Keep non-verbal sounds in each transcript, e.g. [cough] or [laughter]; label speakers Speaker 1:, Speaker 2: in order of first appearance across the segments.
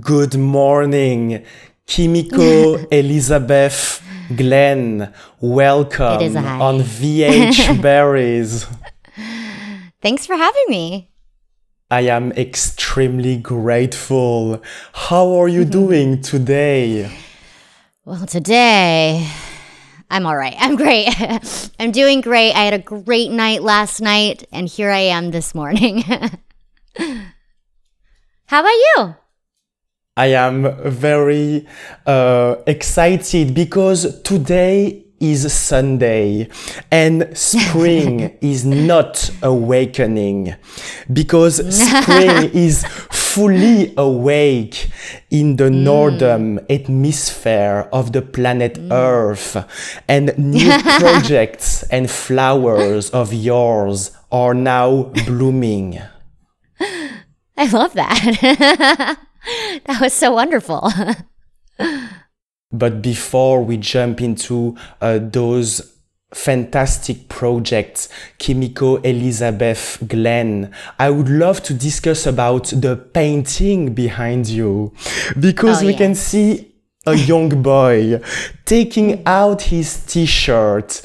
Speaker 1: Good morning, Kimiko [laughs] Elizabeth Glenn. Welcome
Speaker 2: It is a hi.
Speaker 1: on VH [laughs] Berries.
Speaker 2: Thanks for having me.
Speaker 1: I am extremely grateful. How are you mm-hmm. doing today?
Speaker 2: Well, today I'm all right. [laughs] I'm great. I'm doing great. I had a great night last night, and here I am this morning. How about you?
Speaker 1: I am very uh, excited because today is Sunday and spring [laughs] is not awakening because [laughs] spring is fully awake in the northern hemisphere of the planet Earth and [laughs] new projects and flowers of yours are now blooming.
Speaker 2: I love that. [laughs] that was so wonderful. [laughs]
Speaker 1: But before we jump into uh, those fantastic projects, Kimiko Elizabeth Glenn, I would love to discuss about the painting behind you because
Speaker 2: Oh,
Speaker 1: we
Speaker 2: yeah.
Speaker 1: can see a [laughs] young boy taking out his t-shirt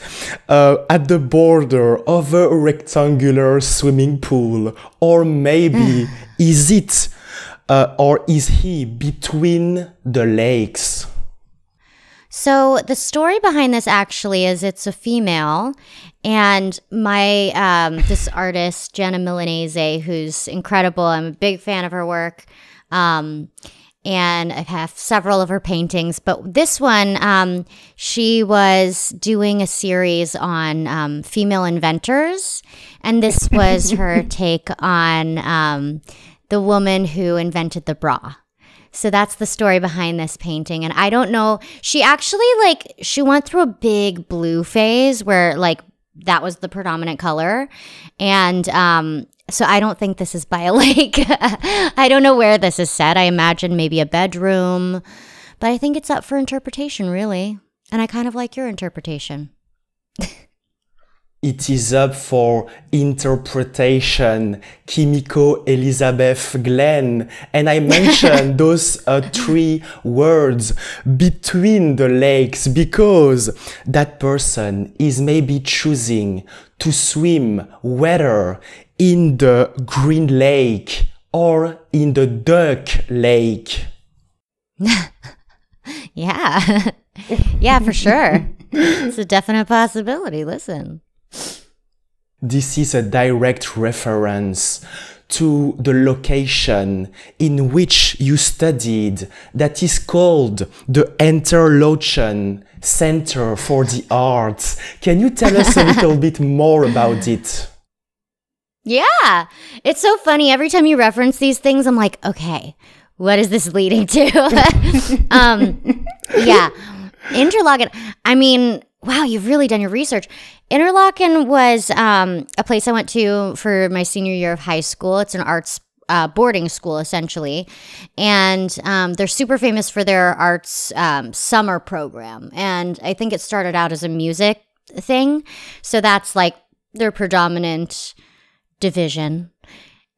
Speaker 1: uh, at the border of a rectangular swimming pool or maybe is it uh, or is he between the lakes
Speaker 2: So the story behind this actually is it's a female, and my um, this artist Jenna Milanese, who's incredible. I'm a big fan of her work, um, and I have several of her paintings. But this one, um, she was doing a series on um, female inventors, and this [laughs] was her take on um, the woman who invented the bra. So that's the story behind this painting. And I don't know, she actually like she went through a big blue phase where like that was the predominant color. And um so I don't think this is by [laughs] a lake. I don't know where this is set. I imagine maybe a bedroom, but I think it's up for interpretation really. And I kind of like your interpretation. [laughs]
Speaker 1: It is up for interpretation, Kimiko Elizabeth Glenn. And I mentioned [laughs] those uh, three words between the lakes because that person is maybe choosing to swim whether in the Green Lake or in the Duck Lake. [laughs]
Speaker 2: Yeah. [laughs] yeah, for sure. it's a definite possibility. Listen.
Speaker 1: This is a direct reference to the location in which you studied that is called the Interlochen Center for the Arts. Can you tell us a little bit more about it?
Speaker 2: Yeah. It's so funny. Every time you reference these things, I'm like, okay, what is this leading to? [laughs] um, yeah. Interlochen. I mean, wow, you've really done your research. Interlochen was um, a place I went to for my senior year of high school. It's an arts uh, boarding school, essentially. And um, they're super famous for their arts um, summer program. And I think it started out as a music thing. So that's like their predominant division.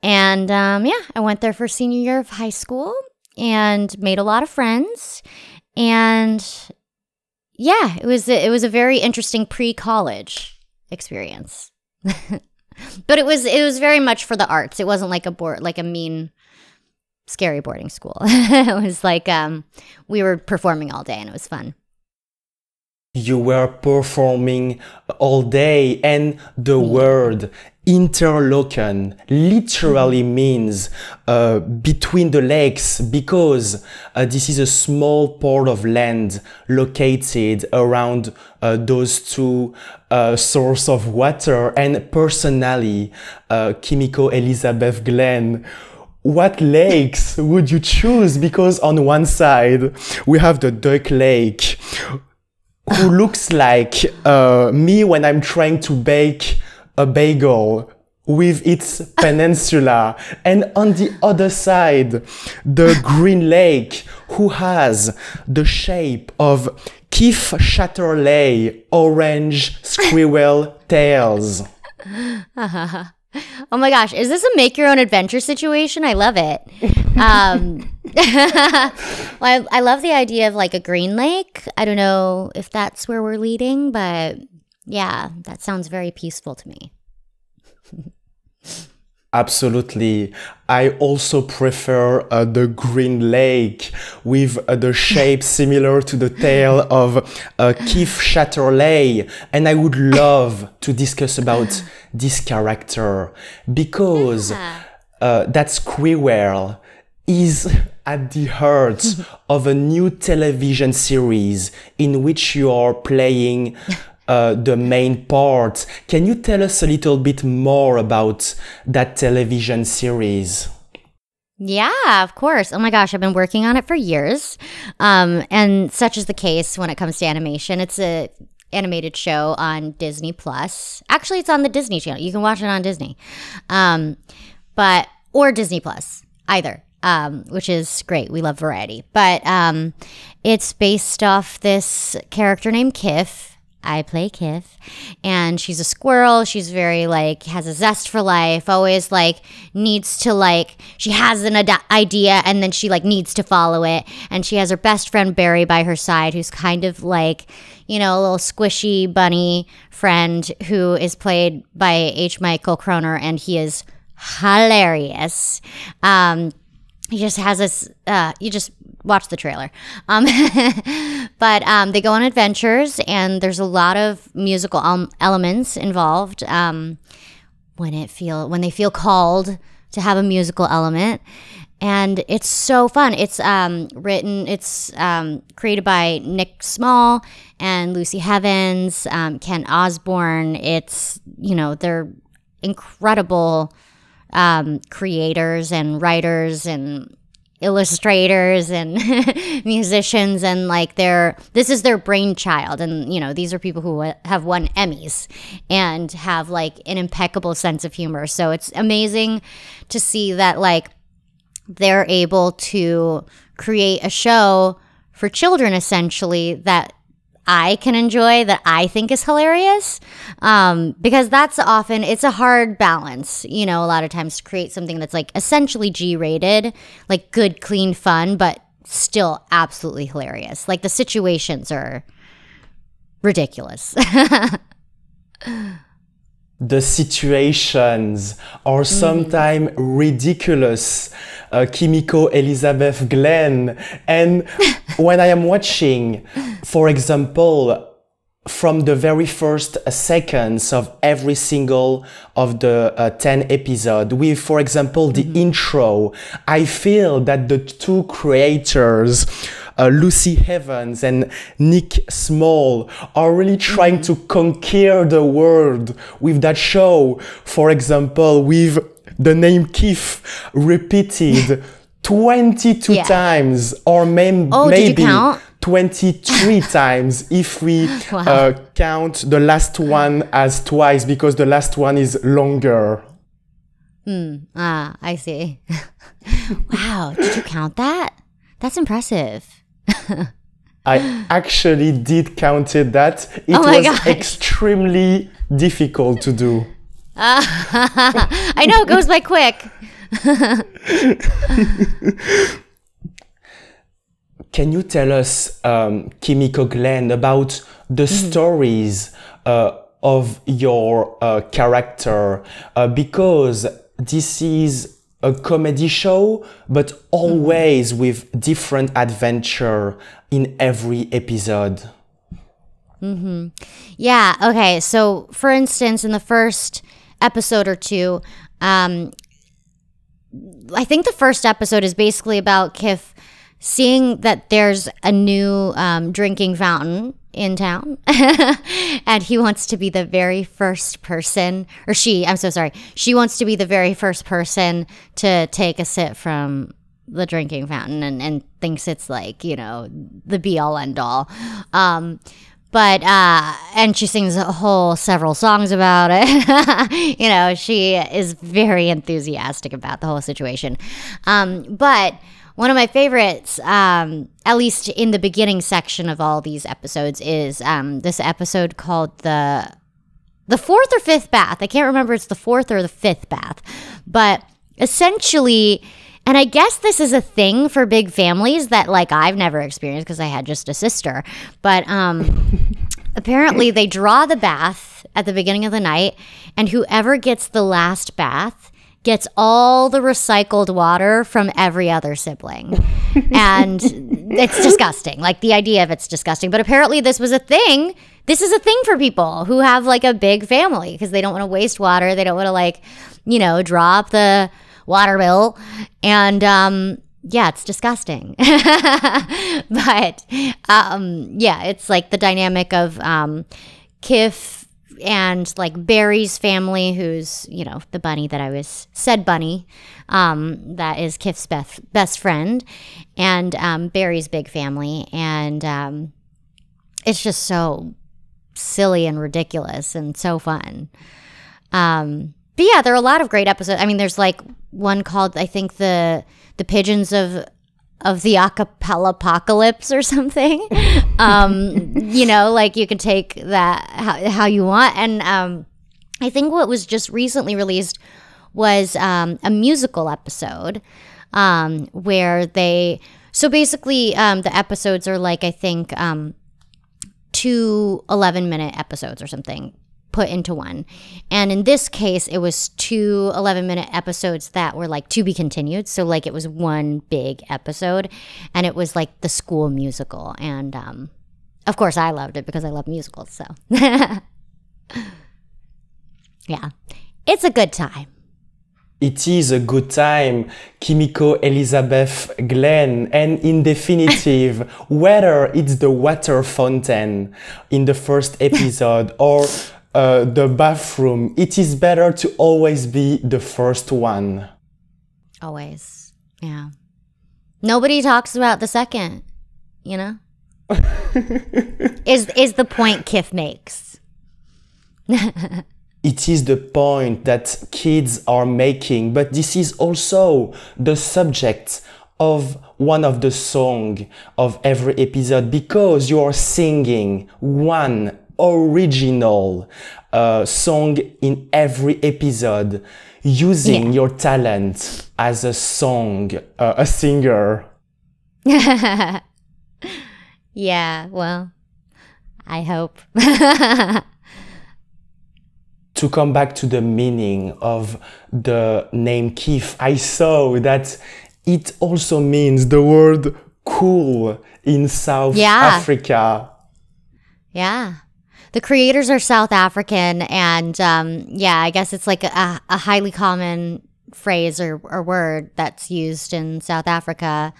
Speaker 2: And um, yeah, I went there for senior year of high school and made a lot of friends. And yeah, it was it was a very interesting pre-college experience. [laughs] but it was it was very much for the arts. It wasn't like a board like a mean scary boarding school. [laughs] it was like um we were performing all day and it was fun.
Speaker 1: You were performing all day, and the word interlochen literally means uh, between the lakes because uh, this is a small part of land located around uh, those two uh, source of water. And personally, uh, Kimiko Elizabeth Glenn, what lakes would you choose? Because on one side, we have the Duck Lake, who looks like uh, me when I'm trying to bake a bagel with its peninsula. And on the other side, the Green Lake, who has the shape of Kiff Chatterley orange squirrel tails. [laughs]
Speaker 2: Oh my gosh, is this a make your own adventure situation? I love it. Um, [laughs] well, I, I love the idea of like a green lake. I don't know if that's where we're leading, but yeah, that sounds very peaceful to me.
Speaker 1: Absolutely. I also prefer uh, the Green Lake with uh, the shape [laughs] similar to the tail of uh, Kiff Chatterley. And I would love to discuss about this character because uh, that Squirrel is at the heart [laughs] of a new television series in which you are playing [laughs] uh, the main part. Can you tell us a little bit more about that television series?
Speaker 2: Yeah, of course. Oh my gosh, I've been working on it for years. Um, and such is the case when it comes to animation. It's a animated show on Disney Plus. Actually, it's on the Disney Channel. You can watch it on Disney. Um, but or Disney Plus, either. Um, which is great. We love variety. But um, it's based off this character named Kiff. I play Kiff, and she's a squirrel. She's very like has a zest for life. Always like needs to like she has an ad- idea and then she like needs to follow it. And she has her best friend Barry by her side, who's kind of like you know a little squishy bunny friend who is played by H. Michael Croner, and he is hilarious. Um, he just has this uh you just watch the trailer. Um [laughs] but um they go on adventures and there's a lot of musical um, elements involved um when it feel when they feel called to have a musical element. And it's so fun. It's um written it's um created by nic smal and lucy heavens kent osborne. It's you know they're incredible creators and writers and illustrators and [laughs] musicians and like they're this is their brainchild. And you know these are people who have won emmys and have like an impeccable sense of humor. So it's amazing to see that like they're able to create a show for children essentially that I can enjoy that I think is hilarious. Um, because that's often, it's a hard balance, you know, a lot of times to create something that's like essentially G rated, like good, clean fun, but still absolutely hilarious. Like the situations are ridiculous. [laughs]
Speaker 1: the situations are sometimes ridiculous. Uh, Kimiko Elizabeth Glenn. And [laughs] when I am watching, for example, from the very first seconds of every single of the uh, 10 episode with for example the intro i feel that the two creators uh, lucy heavens and nic smal are really trying to conquer the world with that show for example with the name keith repeated [laughs] 22
Speaker 2: Yeah.
Speaker 1: times or may-
Speaker 2: Oh,
Speaker 1: maybe 23 [laughs] times if we
Speaker 2: Wow.
Speaker 1: uh, count the last one as twice because the last one is longer.
Speaker 2: Hmm ah, I see. [laughs] wow. Did you count that? That's impressive.
Speaker 1: I actually did counted that. It
Speaker 2: Oh
Speaker 1: was
Speaker 2: gosh.
Speaker 1: extremely difficult to do. [laughs]
Speaker 2: I know it goes by quick. [laughs]
Speaker 1: Can you tell us, um, Kimiko Glenn, about the stories uh, of your uh, character? Uh, because this is a comedy show, but always with different adventure in every episode. Hmm.
Speaker 2: Yeah. Okay. So, for instance, in the first episode or two, um, I think the first episode is basically about Kiff seeing that there's a new um, drinking fountain in town, [laughs] and he wants to be the very first person, or she. I'm so sorry. She wants to be the very first person to take a sip from the drinking fountain and, and thinks it's like you know the be all end all um but uh and she sings a whole several songs about it [laughs] you know she is very enthusiastic about the whole situation um but one of my favorites um at least in the beginning section of all these episodes is um this episode called the the fourth or fifth bath. I can't remember it's the fourth or the fifth bath, but essentially, and I guess this is a thing for big families that like I've never experienced because I had just a sister, but um, [laughs] apparently they draw the bath at the beginning of the night, and whoever gets the last bath gets all the recycled water from every other sibling. [laughs] and it's disgusting. Like the idea of it's disgusting. But apparently this was a thing. This is a thing for people who have like a big family because they don't want to waste water. They don't want to like, you know, drop the water bill. And um yeah, it's disgusting. [laughs] but um yeah, it's like the dynamic of um Kiff and like Barry's family, who's you know the bunny that I was said bunny, um, that is Kiff's best best friend, and um, Barry's big family, and um, it's just so silly and ridiculous and so fun. Um, but yeah, there are a lot of great episodes. I mean, there's like one called I think the the pigeons of of the acapella apocalypse or something. [laughs] um, you know, like you can take that how, how you want. And um, I think what was just recently released was um, a musical episode um, where they. So basically, um, the episodes are like, I think, um, two 11 minute episodes or something put into one. And in this case, it was two 11 minute episodes that were like to be continued. So, like, it was one big episode, and it was like the school musical. And um, of course, I loved it because I love musicals. So, [laughs] yeah, it's a good time.
Speaker 1: It is a good time, Kimiko Elizabeth Glenn, and in definitive, [laughs] whether it's the water fountain in the first episode or uh, the bathroom, it is better to always be the first one.
Speaker 2: Always. Yeah. Nobody talks about the second, you know? [laughs] is is the point Kiff makes. [laughs]
Speaker 1: it is the point that kids are making, but this is also the subject of one of the song of every episode because you are singing one original uh, song in every episode using yeah. your talent as a song, uh, a singer. [laughs]
Speaker 2: yeah, well, I hope. [laughs]
Speaker 1: to come back to the meaning of the name Keith, I saw that it also means the word cool in South yeah. Africa.
Speaker 2: Yeah the creators are South African, and um, yeah, I guess it's like a, a highly common phrase or, or word that's used in South Africa.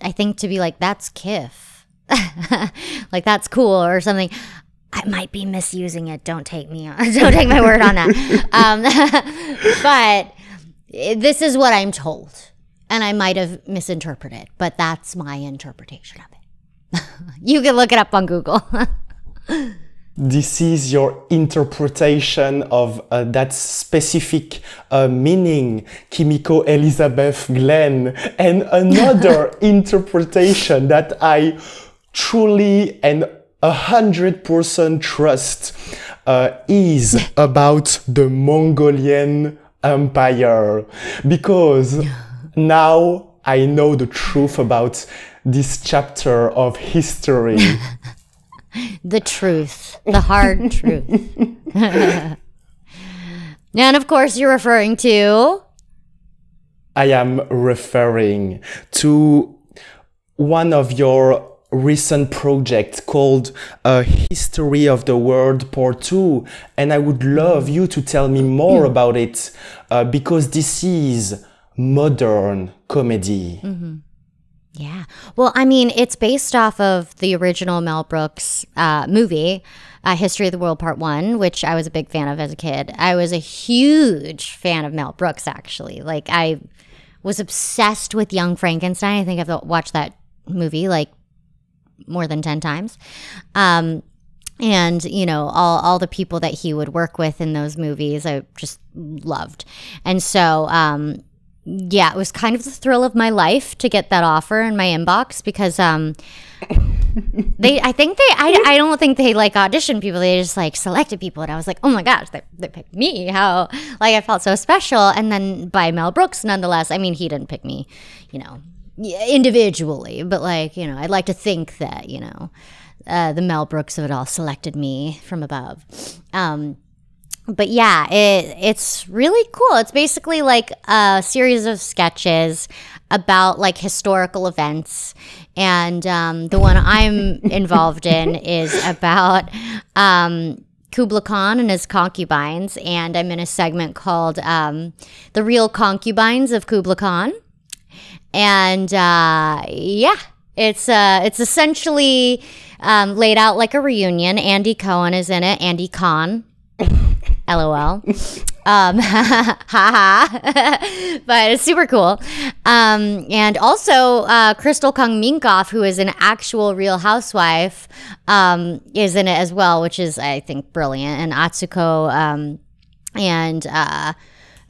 Speaker 2: I think to be like that's kiff, [laughs] like that's cool or something. I might be misusing it. Don't take me on. [laughs] Don't take my word on that. Um, [laughs] but this is what I'm told, and I might have misinterpreted, but that's my interpretation of it. you can look it up on Google.
Speaker 1: This is your interpretation of uh, that specific uh, meaning, Kimiko Elizabeth Glenn, and another [laughs] interpretation that I truly and a hundred percent trust uh, is [laughs] about the Mongolian Empire, because now I know the truth about this chapter of history. [laughs]
Speaker 2: the truth, the hard truth. [laughs] and of course, you're referring to.
Speaker 1: I am referring to one of your recent projects called A History of the World Part 2. And I would love you to tell me more about it uh, because this is modern comedy.
Speaker 2: Mm-hmm. Yeah. Well, I mean, it's based off of the original Mel Brooks uh, movie, uh, History of the World Part One, which I was a big fan of as a kid. I was a huge fan of Mel Brooks, actually. Like, I was obsessed with Young Frankenstein. I think I've watched that movie like more than 10 times. Um, and you know all all the people that he would work with in those movies I just loved. And so um yeah, it was kind of the thrill of my life to get that offer in my inbox because um, [laughs] they I think they I, I don't think they like auditioned people. They just like selected people, and I was like, oh my gosh, they, they picked me. How like I felt so special. And then by Mel Brooks, nonetheless. I mean, he didn't pick me, you know, individually, but like you know, I'd like to think that you know, uh, the Mel Brooks of it all selected me from above. Um, but yeah, it it's really cool. It's basically like a series of sketches about like historical events, and um, the one I'm [laughs] involved in is about um, Kubla Khan and his concubines, and I'm in a segment called um, "The Real Concubines of Kubla Khan," and uh, yeah, it's uh, it's essentially um, laid out like a reunion. Andy Cohen is in it. Andy Khan [laughs] LOL. Um, [laughs] haha. [laughs] but it's super cool. Um, and also, uh, Crystal Kung Minkoff, who is an actual real housewife, um, is in it as well, which is, I think, brilliant. And Atsuko um, and uh,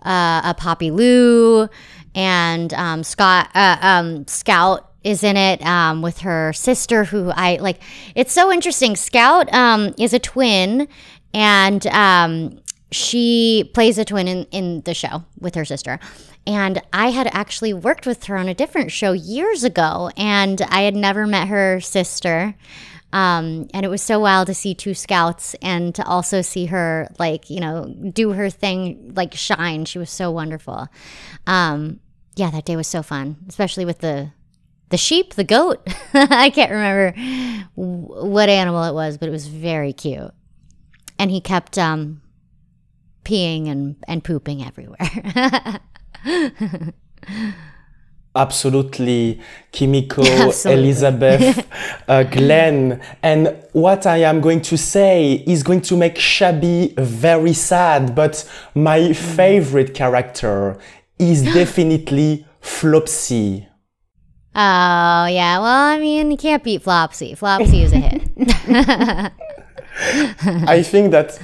Speaker 2: uh, a Poppy Liu and um, Scott uh, um, Scout is in it um, with her sister who I like. It's so interesting. Scout um, is a twin and um, she plays a twin in, in the show with her sister. And I had actually worked with her on a different show years ago, and I had never met her sister. Um, and it was so wild to see two scouts and to also see her, like, you know, do her thing, like, shine. She was so wonderful. Um, yeah, that day was so fun, especially with the the sheep, the goat. [laughs] I can't remember what animal it was, but it was very cute and he kept um, peeing and, and pooping everywhere. [laughs]
Speaker 1: Absolutely, Kimiko, [laughs] Absolutely. Elizabeth, [laughs] uh, Glenn. And what I am going to say is going to make Shabby very sad, but my mm. favorite character is definitely Flopsy.
Speaker 2: Oh, yeah. Well, I mean, you can't beat Flopsy. Flopsy is a hit.
Speaker 1: I think that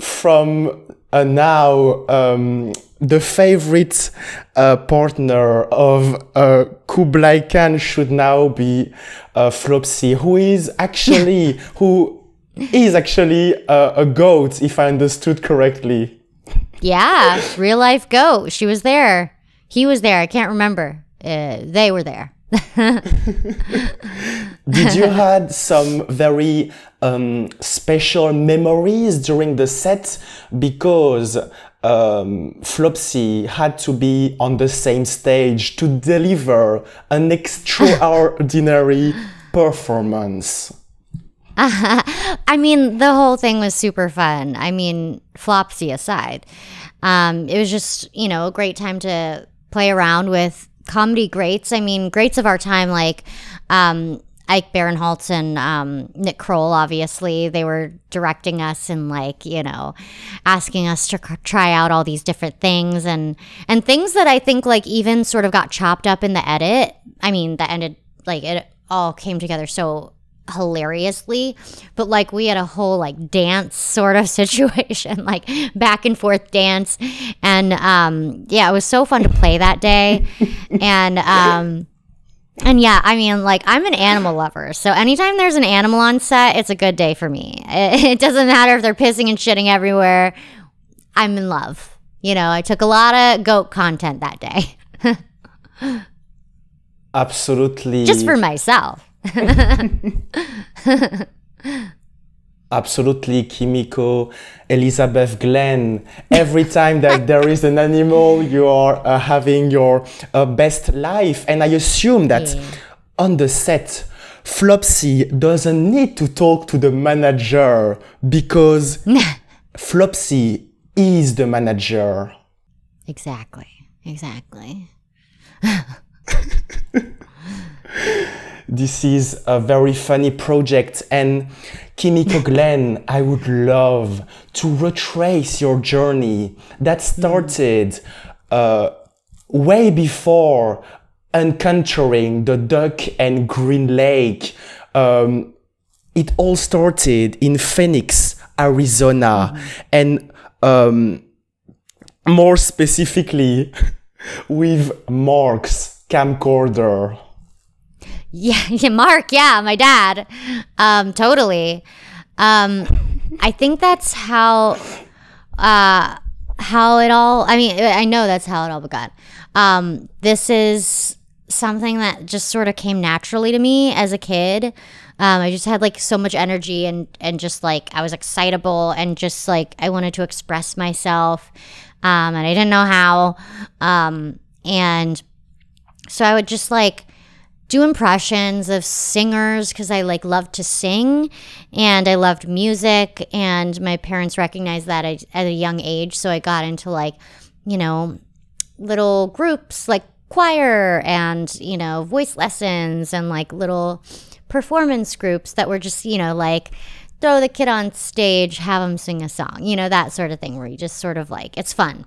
Speaker 1: from uh, now, um, the favorite uh, partner of uh, Kublai Khan should now be uh, Flopsy, who is actually [laughs] who is actually a, a goat, if I understood correctly.
Speaker 2: Yeah, real life goat. She was there. He was there. I can't remember. Uh, they were there. [laughs]
Speaker 1: Did you had some very um, special memories during the set because um, Flopsy had to be on the same stage to deliver an extraordinary [laughs] performance? [laughs]
Speaker 2: I mean, the whole thing was super fun. I mean, Flopsy aside, um, it was just you know a great time to play around with comedy greats. I mean, greats of our time like um, Ike Barinholtz and um, Nick Kroll, obviously, they were directing us and like you know, asking us to try out all these different things and and things that I think like even sort of got chopped up in the edit. I mean, that ended like it all came together so hilariously but like we had a whole like dance sort of [laughs] situation like back and forth dance and um yeah it was so fun to play that day [laughs] and um and yeah i mean like i'm an animal lover. So anytime there's an animal on set it's a good day for me. [laughs] It, it doesn't matter if they're pissing and shitting everywhere. I'm in love. You know i took a lot of goat content that day.
Speaker 1: Absolutely.
Speaker 2: Just for myself [laughs] [laughs]
Speaker 1: Absolutely, Kimiko, Elizabeth Glenn. Every time that there is an animal, you are uh, having your uh, best life. And I assume that yeah. on the set, Flopsy doesn't need to talk to the manager because [laughs] Flopsy is the manager.
Speaker 2: Exactly. Exactly. [laughs]
Speaker 1: This is a very funny project. And Kimiko Glenn, I would love to retrace your journey that started uh, way before encountering the duck and green lake. Um, it all started in Phoenix, Arizona, mm-hmm. and um, more specifically [laughs] with Mark's camcorder.
Speaker 2: Yeah, yeah, [laughs] Mark, yeah, my dad. Um, totally. Um, I think that's how uh how it all I mean, I know that's how it all began. Um, this is something that just sort of came naturally to me as a kid. Um, I just had like so much energy and and just like I was excitable and just like I wanted to express myself, um, and I didn't know how, um, and so I would just like do impressions of singers because I like loved to sing and I loved music and my parents recognized that at a young age. So I got into like you know little groups like choir and you know voice lessons and like little performance groups that were just you know like throw the kid on stage have him sing a song you know that sort of thing where you just sort of like it's fun.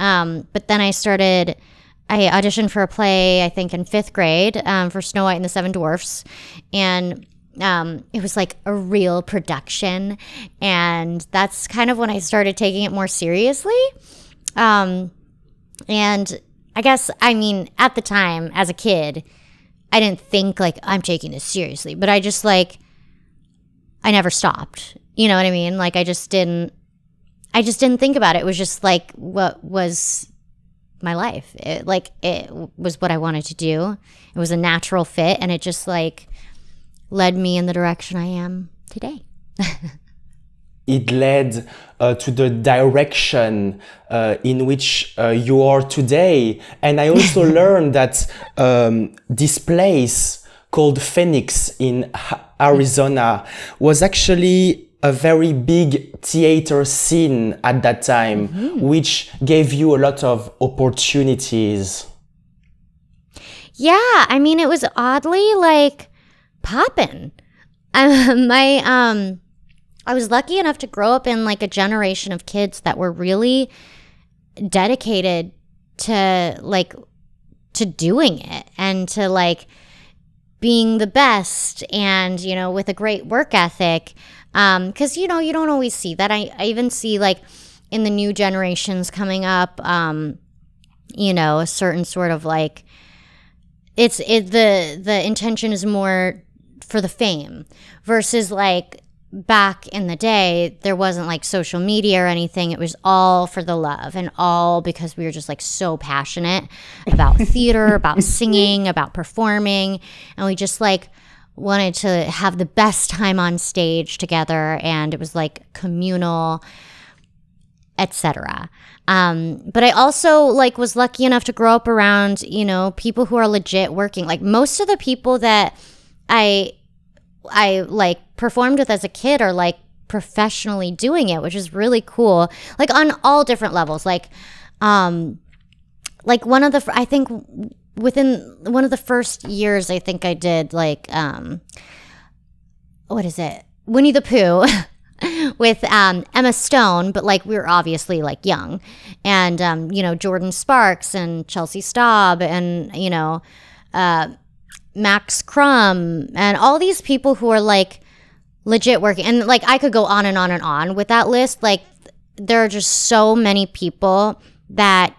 Speaker 2: Um, but then i started I auditioned for a play, I think in fifth grade, um, for Snow White and the Seven Dwarfs. And um, it was like a real production. And that's kind of when I started taking it more seriously. Um, and I guess, I mean, at the time, as a kid, I didn't think like I'm taking this seriously, but I just like, I never stopped. You know what I mean? Like, I just didn't, I just didn't think about it. It was just like what was my life. It, like it was what I wanted to do. It was a natural fit, and it just like led me in the direction I am today. [laughs]
Speaker 1: it led uh, to the direction uh, in which uh, you are today. And I also [laughs] learned that um, this place called Phoenix in Arizona was actually a very big theater scene at that time, mm-hmm. which gave you a lot of opportunities.
Speaker 2: Yeah, I mean, it was oddly like popping. Um, [laughs] my um, I was lucky enough to grow up in like a generation of kids that were really dedicated to like to doing it and to like being the best and you know with a great work ethic because um, you know you don't always see that. I, I even see like in the new generations coming up, um, you know, a certain sort of like it's it the the intention is more for the fame versus like back in the day there wasn't like social media or anything it was all for the love and all because we were just like so passionate about theater about [laughs] singing about performing and we just like wanted to have the best time on stage together and it was like communal etc um, but i also like was lucky enough to grow up around you know people who are legit working. Like most of the people that i i like performed with as a kid are like professionally doing it which is really cool. Like on all different levels. Like um like one of the i think within one of the first years I think I did like um what is it? Winnie the Pooh [laughs] with um, Emma Stone, but like we were obviously like young, and um, you know Jordin Sparks and Chelsea Staub and you know uh, Max Crumb and all these people who are like legit working, and like I could go on and on and on with that list. Like there are just so many people that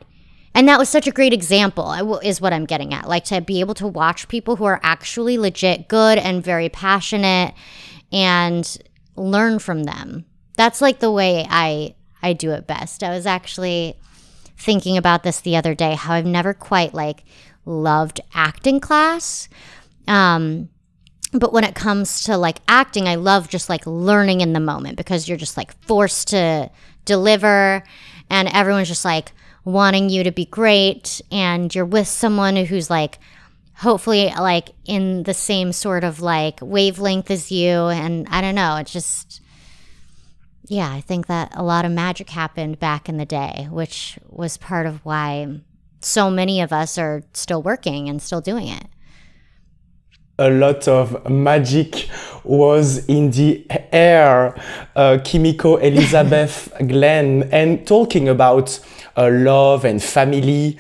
Speaker 2: and that was such a great example, is what I'm getting at. Like to be able to watch people who are actually legit good and very passionate and learn from them. That's like the way I I do it best. I was actually thinking about this the other day how I've never quite like loved acting class. Um but when it comes to like acting, I love just like learning in the moment because you're just like forced to deliver and everyone's just like wanting you to be great and you're with someone who's like hopefully like in the same sort of like wavelength as you and I don't know, it's just yeah, I think that a lot of magic happened back in the day, which was part of why so many of us are still working and still doing it.
Speaker 1: A lot of magic was in the air. Uh, Kimiko [laughs] Elizabeth Glenn, and talking about uh, love and family.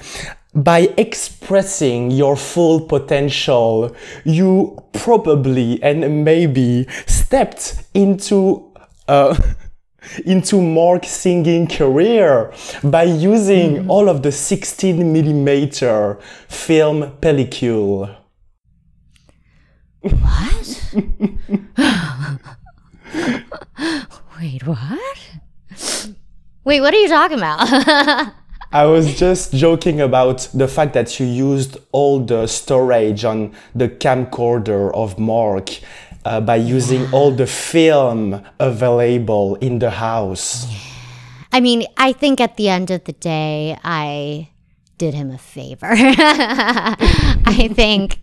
Speaker 1: By expressing your full potential, you probably and maybe stepped into uh, [laughs] into Mark's singing career by using mm. all of the 16 millimeter film pellicule.
Speaker 2: What? [laughs] Wait, what? Wait, what are you talking about? [laughs]
Speaker 1: I was just joking about the fact that you used all the storage on the camcorder of Mark uh, by using all the film available in the house.
Speaker 2: I mean, I think at the end of the day, I did him a favor. [laughs] I think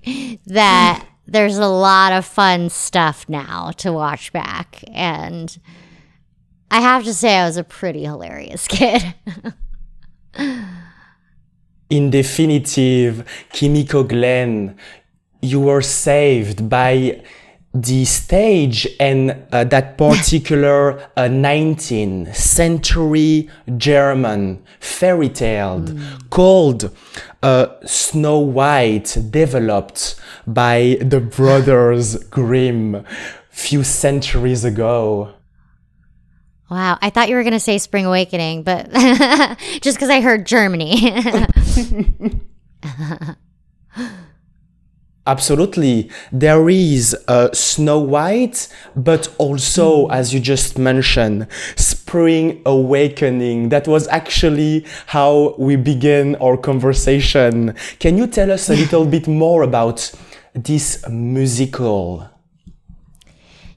Speaker 2: that there's a lot of fun stuff now to watch back. And I have to say, I was a pretty hilarious [laughs] kid.
Speaker 1: In definitive, Kimiko Glenn, you were saved by the stage and uh, that particular uh, 19th century German fairy tale mm. called uh, Snow White, developed by the brothers Grimm few centuries ago.
Speaker 2: Wow, I thought you were going to say Spring Awakening, but [laughs] just because I heard Germany. [laughs] [laughs]
Speaker 1: Absolutely. There is uh, Snow White, but also, as you just mentioned, Spring Awakening. That was actually how we began our conversation. Can you tell us a little bit more about this musical?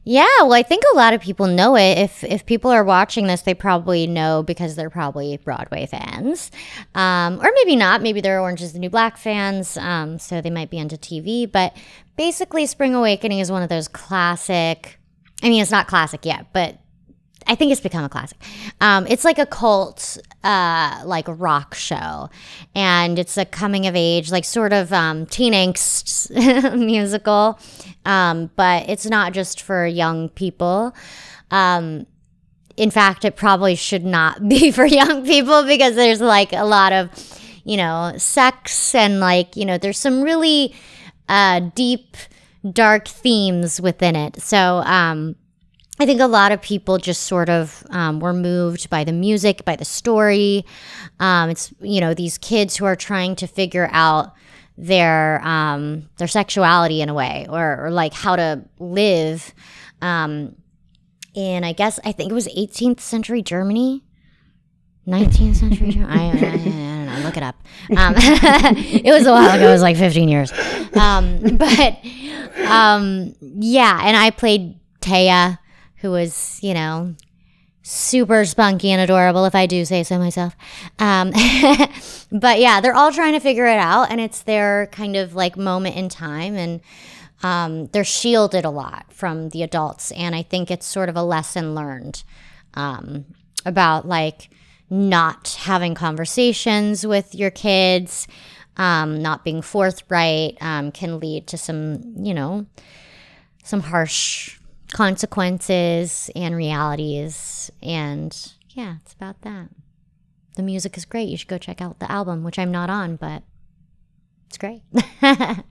Speaker 2: Yeah, well, I think a lot of people know it. If if people are watching this, they probably know because they're probably Broadway fans, um, or maybe not. Maybe they're Orange Is the New Black fans, um, so they might be into TV. But basically, Spring Awakening is one of those classic. I mean, it's not classic yet, but I think it's become a classic. Um, it's like a cult, uh, like rock show, and it's a coming of age, like sort of um, teen angst [laughs] musical, um, but it's not just for young people. Um, in fact, it probably should not [laughs] be for young people because there's like a lot of, you know, sex and like you know, there's some really uh, deep, dark themes within it. So. Um, I think a lot of people just sort of um, were moved by the music, by the story. Um, it's you know these kids who are trying to figure out their um, their sexuality in a way, or, or like how to live. Um, in I guess I think it was 18th century Germany, 19th century. I, I, I, don't know. Look it up. Um, [laughs] it was a while ago. It was like 15 years. Um, [laughs] but yeah, and I played Thea who was, you know, super spunky and adorable, if I do say so myself. Um, [laughs] but yeah, they're all trying to figure it out, and it's their kind of like moment in time, and um, they're shielded a lot from the adults, and I think it's sort of a lesson learned um, about like not having conversations with your kids. Um, not being forthright um, can lead to some, you know, some harsh consequences and realities. And yeah, it's about that. The music is great. You should go check out the album, which I'm not on, but it's great. [laughs]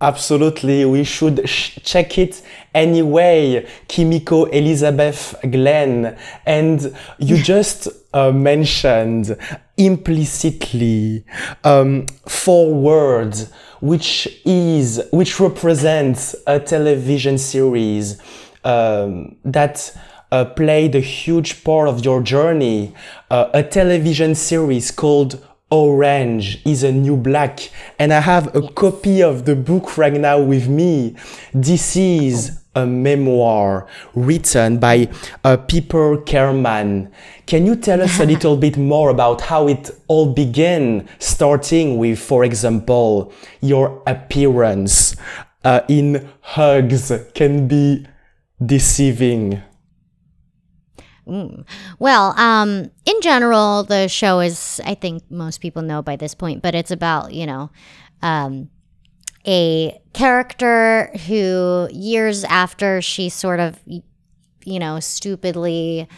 Speaker 1: Absolutely, we should sh- check it anyway. Kimiko Elizabeth Glenn, and you [laughs] just uh, mentioned implicitly um, four words, which is which represents a television series um, that. Uh, played a huge part of your journey, uh, a television series called Orange is a New Black. And I have a copy of the book right now with me. This is a memoir written by uh, Piper Kerman. Can you tell us a [laughs] little bit more about how it all began, starting with, for example, your appearance uh, in Hugs can be deceiving?
Speaker 2: Mm. Well, um, in general, the show is, I think most people know by this point, but it's about, you know, um, a character who years after she sort of, you know, stupidly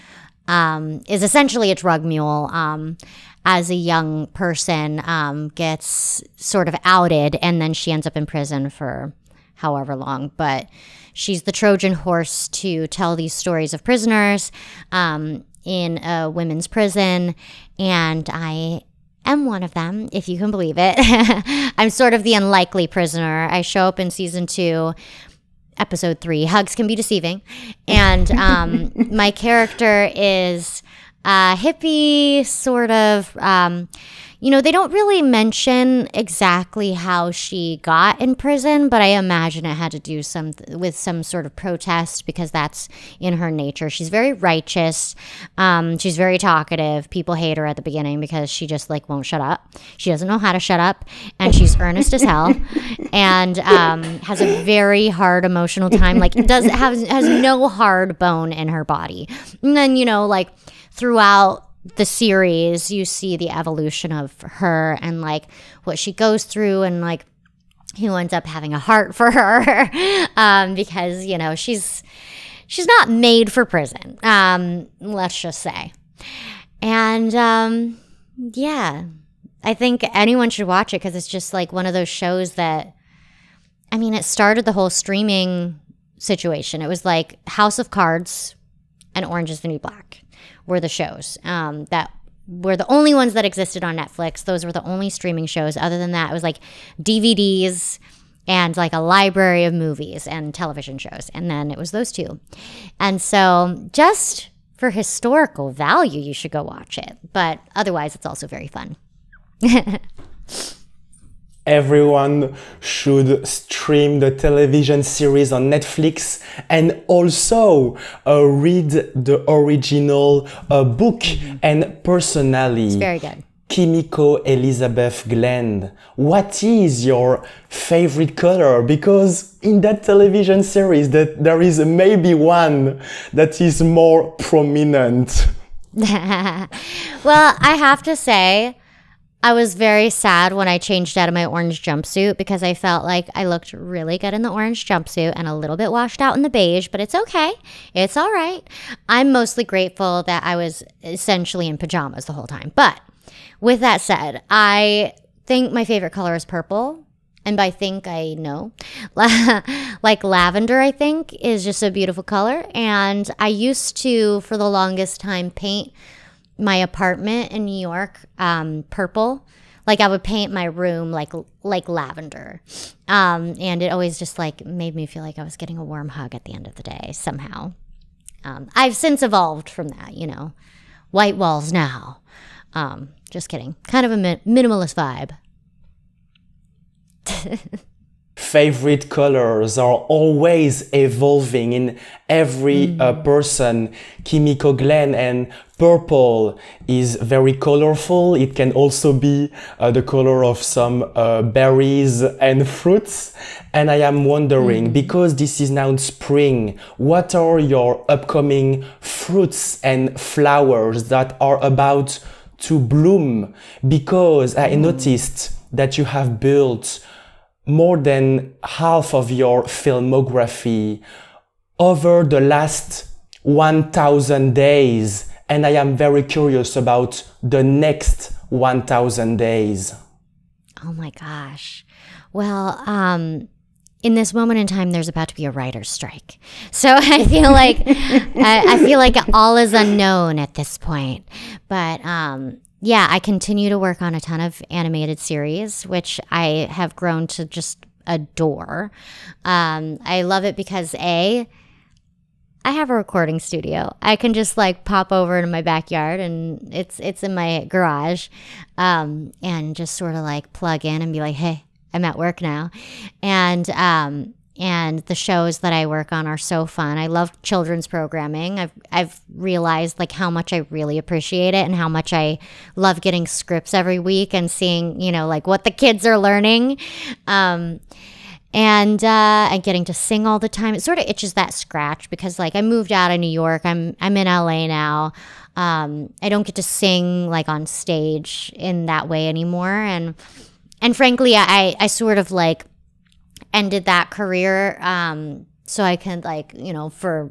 Speaker 2: um, is essentially a drug mule. Um, as a young person, um, gets sort of outed, and then she ends up in prison for however long. But she's the Trojan horse to tell these stories of prisoners um, in a women's prison. And I am one of them, if you can believe it. [laughs] I'm sort of the unlikely prisoner. I show up in season two, episode three. Hugs can be deceiving. And um, [laughs] my character is a hippie, sort of. Um, you know, they don't really mention exactly how she got in prison, but I imagine it had to do some with some sort of protest because that's in her nature. She's very righteous. Um, she's very talkative. People hate her at the beginning because she just like won't shut up. She doesn't know how to shut up, and she's [laughs] earnest as hell, and um, has a very hard emotional time. Like does has has no hard bone in her body, and then you know like throughout the series, you see the evolution of her and like what she goes through and like who ends up having a heart [laughs] for her um, because you know she's she's not made for prison. Um, let's just say, and um, yeah, I think anyone should watch it because it's just like one of those shows that. I mean, it started the whole streaming situation. It was like House of Cards and Orange is the New Black were the shows um, that were the only ones that existed on Netflix. Those were the only streaming shows. Other than that, it was like DVDs and like a library of movies and television shows. And then it was those two. And so just for historical value, you should go watch it. But otherwise, it's also very fun. [laughs]
Speaker 1: everyone should stream the television series on Netflix and also uh, read the original uh, book. Mm-hmm. And personally,
Speaker 2: it's very good.
Speaker 1: Kimiko Elizabeth Glenn, what is your favorite color? Because in that television series, that there is maybe one that is more prominent. [laughs]
Speaker 2: well, I have to say, I was very sad when I changed out of my orange jumpsuit because I felt like I looked really good in the orange jumpsuit and a little bit washed out in the beige, but it's okay. It's all right. I'm mostly grateful that I was essentially in pajamas the whole time. But with that said, I think my favorite color is purple. And by think, I know. [laughs] like lavender, I think, is just a beautiful color. And I used to, for the longest time, paint my apartment in New York um, purple. Like I would paint my room like like lavender, um, and it always just like made me feel like I was getting a warm hug at the end of the day somehow. Um, I've since evolved from that, you know, white walls now. Um, just kidding, kind of a mi- minimalist vibe. [laughs]
Speaker 1: favorite colors are always evolving in every mm. uh, person. Kimiko Glenn and purple is very colorful. It can also be uh, the color of some uh, berries and fruits. And I am wondering, mm. because this is now spring, what are your upcoming fruits and flowers that are about to bloom? Because I mm. noticed that you have built more than half of your filmography over the last 1000 days and I am very curious about the next 1000 days.
Speaker 2: Oh my gosh. Well, um in this moment in time there's about to be a writer's strike. So [laughs] I feel like I, I, feel like all is unknown at this point. But um yeah, I continue to work on a ton of animated series, which I have grown to just adore. Um, I love it because A, I have a recording studio. I can just like pop over to my backyard and it's it's in my garage, um, and just sort of like plug in and be like, hey, I'm at work now, and um, and the shows that I work on are so fun. I love children's programming. I've I've realized like how much I really appreciate it and how much I love getting scripts every week and seeing you know like what the kids are learning. Um, and uh, and getting to sing all the time. It sort of itches that scratch because like I moved out of New York. I'm I'm in LA now. Um, I don't get to sing like on stage in that way anymore, and and frankly, I I sort of like ended that career um, so I can like you know for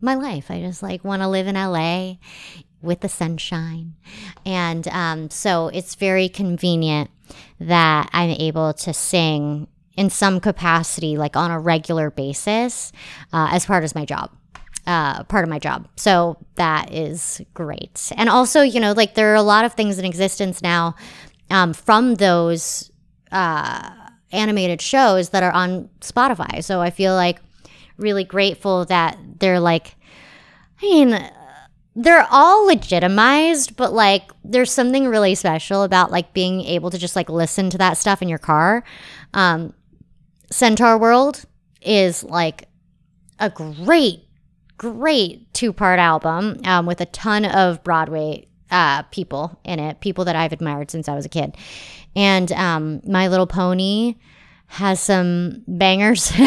Speaker 2: my life. I just like want to live in LA with the sunshine, and um, so it's very convenient that I'm able to sing in some capacity, like on a regular basis, uh, as part of my job. uh, part of my job. So that is great. And also, you know, like there are a lot of things in existence now um, from those uh, animated shows that are on Spotify. So I feel like really grateful that they're like, I mean, they're all legitimized, but like there's something really special about like being able to just like listen to that stuff in your car. Um, Centaur World is like a great great two part album um, with a ton of Broadway uh, people in it, people that I've admired since I was a kid. And um, My Little Pony has some bangers. [laughs]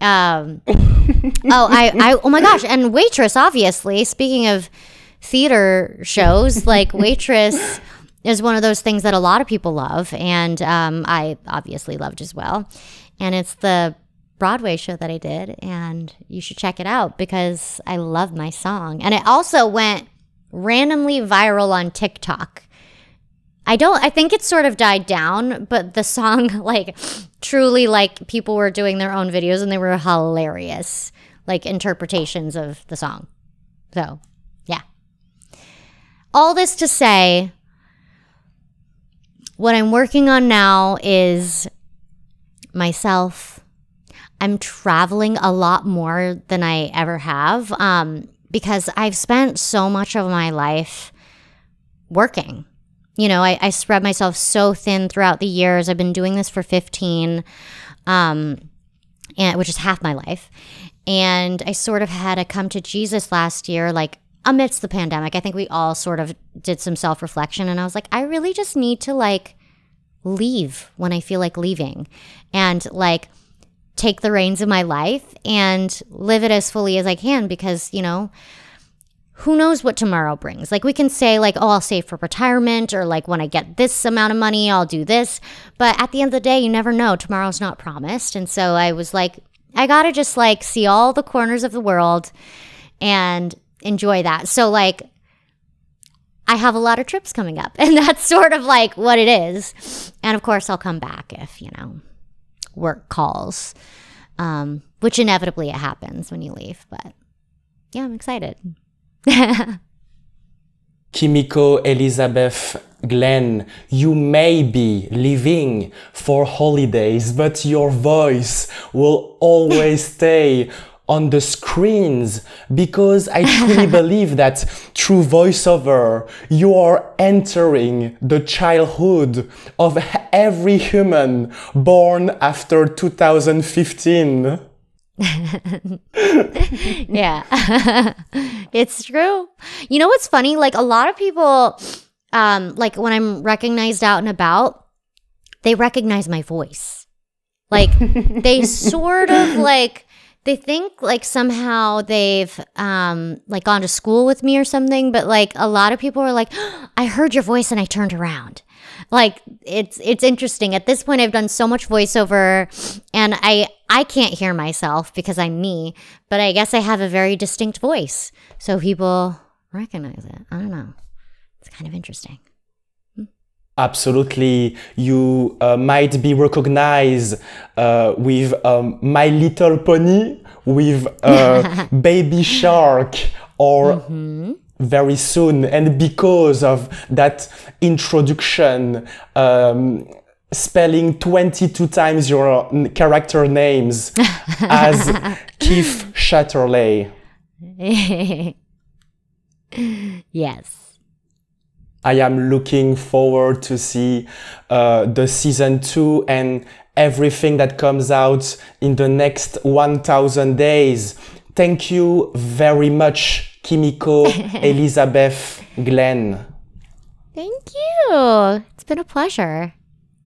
Speaker 2: um, [laughs] oh, I, I, oh my gosh, and Waitress, obviously. Speaking of theater shows, like [laughs] Waitress is one of those things that a lot of people love, and um, I obviously loved as well. And it's the Broadway show that I did, and you should check it out because I love my song. And it also went randomly viral on TikTok. I don't, I think it sort of died down, but the song, [laughs] like, truly, like, people were doing their own videos and they were hilarious, like, interpretations of the song. So, yeah. All this to say, what I'm working on now is myself I'm traveling a lot more than I ever have um, because I've spent so much of my life working. You know, I, I, spread myself so thin throughout the years. I've been doing this for 15, um, and which is half my life. And I sort of had to come to Jesus last year, like amidst the pandemic. I think we all sort of did some self reflection, and I was like, I really just need to like leave when I feel like leaving, and like take the reins of my life and live it as fully as I can because, you know, who knows what tomorrow brings? Like we can say like, "Oh, I'll save for retirement," or like, "When I get this amount of money, I'll do this." But at the end of the day, you never know. Tomorrow's not promised, and so I was like, I gotta just like see all the corners of the world and enjoy that. So like, I have a lot of trips coming up, [laughs] and that's sort of like what it is. And of course, I'll come back if you know work calls, um, which inevitably it happens when you leave. But yeah, I'm excited. [laughs]
Speaker 1: Kimiko Elizabeth Glenn, you may be leaving for holidays, but your voice will always [laughs] stay on the screens because I truly [laughs] believe that through voiceover, you are entering the childhood of every human born after 2015. [laughs]
Speaker 2: yeah, [laughs] it's true. You know what's funny? Like a lot of people, um, like when I'm recognized out and about, they recognize my voice. Like [laughs] they sort of like they think like somehow they've um like gone to school with me or something but like a lot of people are like oh, [gasps] i heard your voice and i turned around like it's it's interesting. At this point i've done so much voiceover and i i can't hear myself because i'm me but i guess i have a very distinct voice so people recognize it. I don't know. It's kind of interesting.
Speaker 1: Absolutely, you uh, might be recognized uh, with um, My Little Pony, with uh, [laughs] Baby Shark, or mm-hmm. Very soon. And because of that introduction, um, spelling 22 times your character names [laughs] as Kiff Chatterley. [laughs]
Speaker 2: yes.
Speaker 1: I am looking forward to see uh, the season two and everything that comes out in the next 1000 days. Thank you very much, Kimiko [laughs] Elizabeth Glenn.
Speaker 2: Thank you. It's been a pleasure.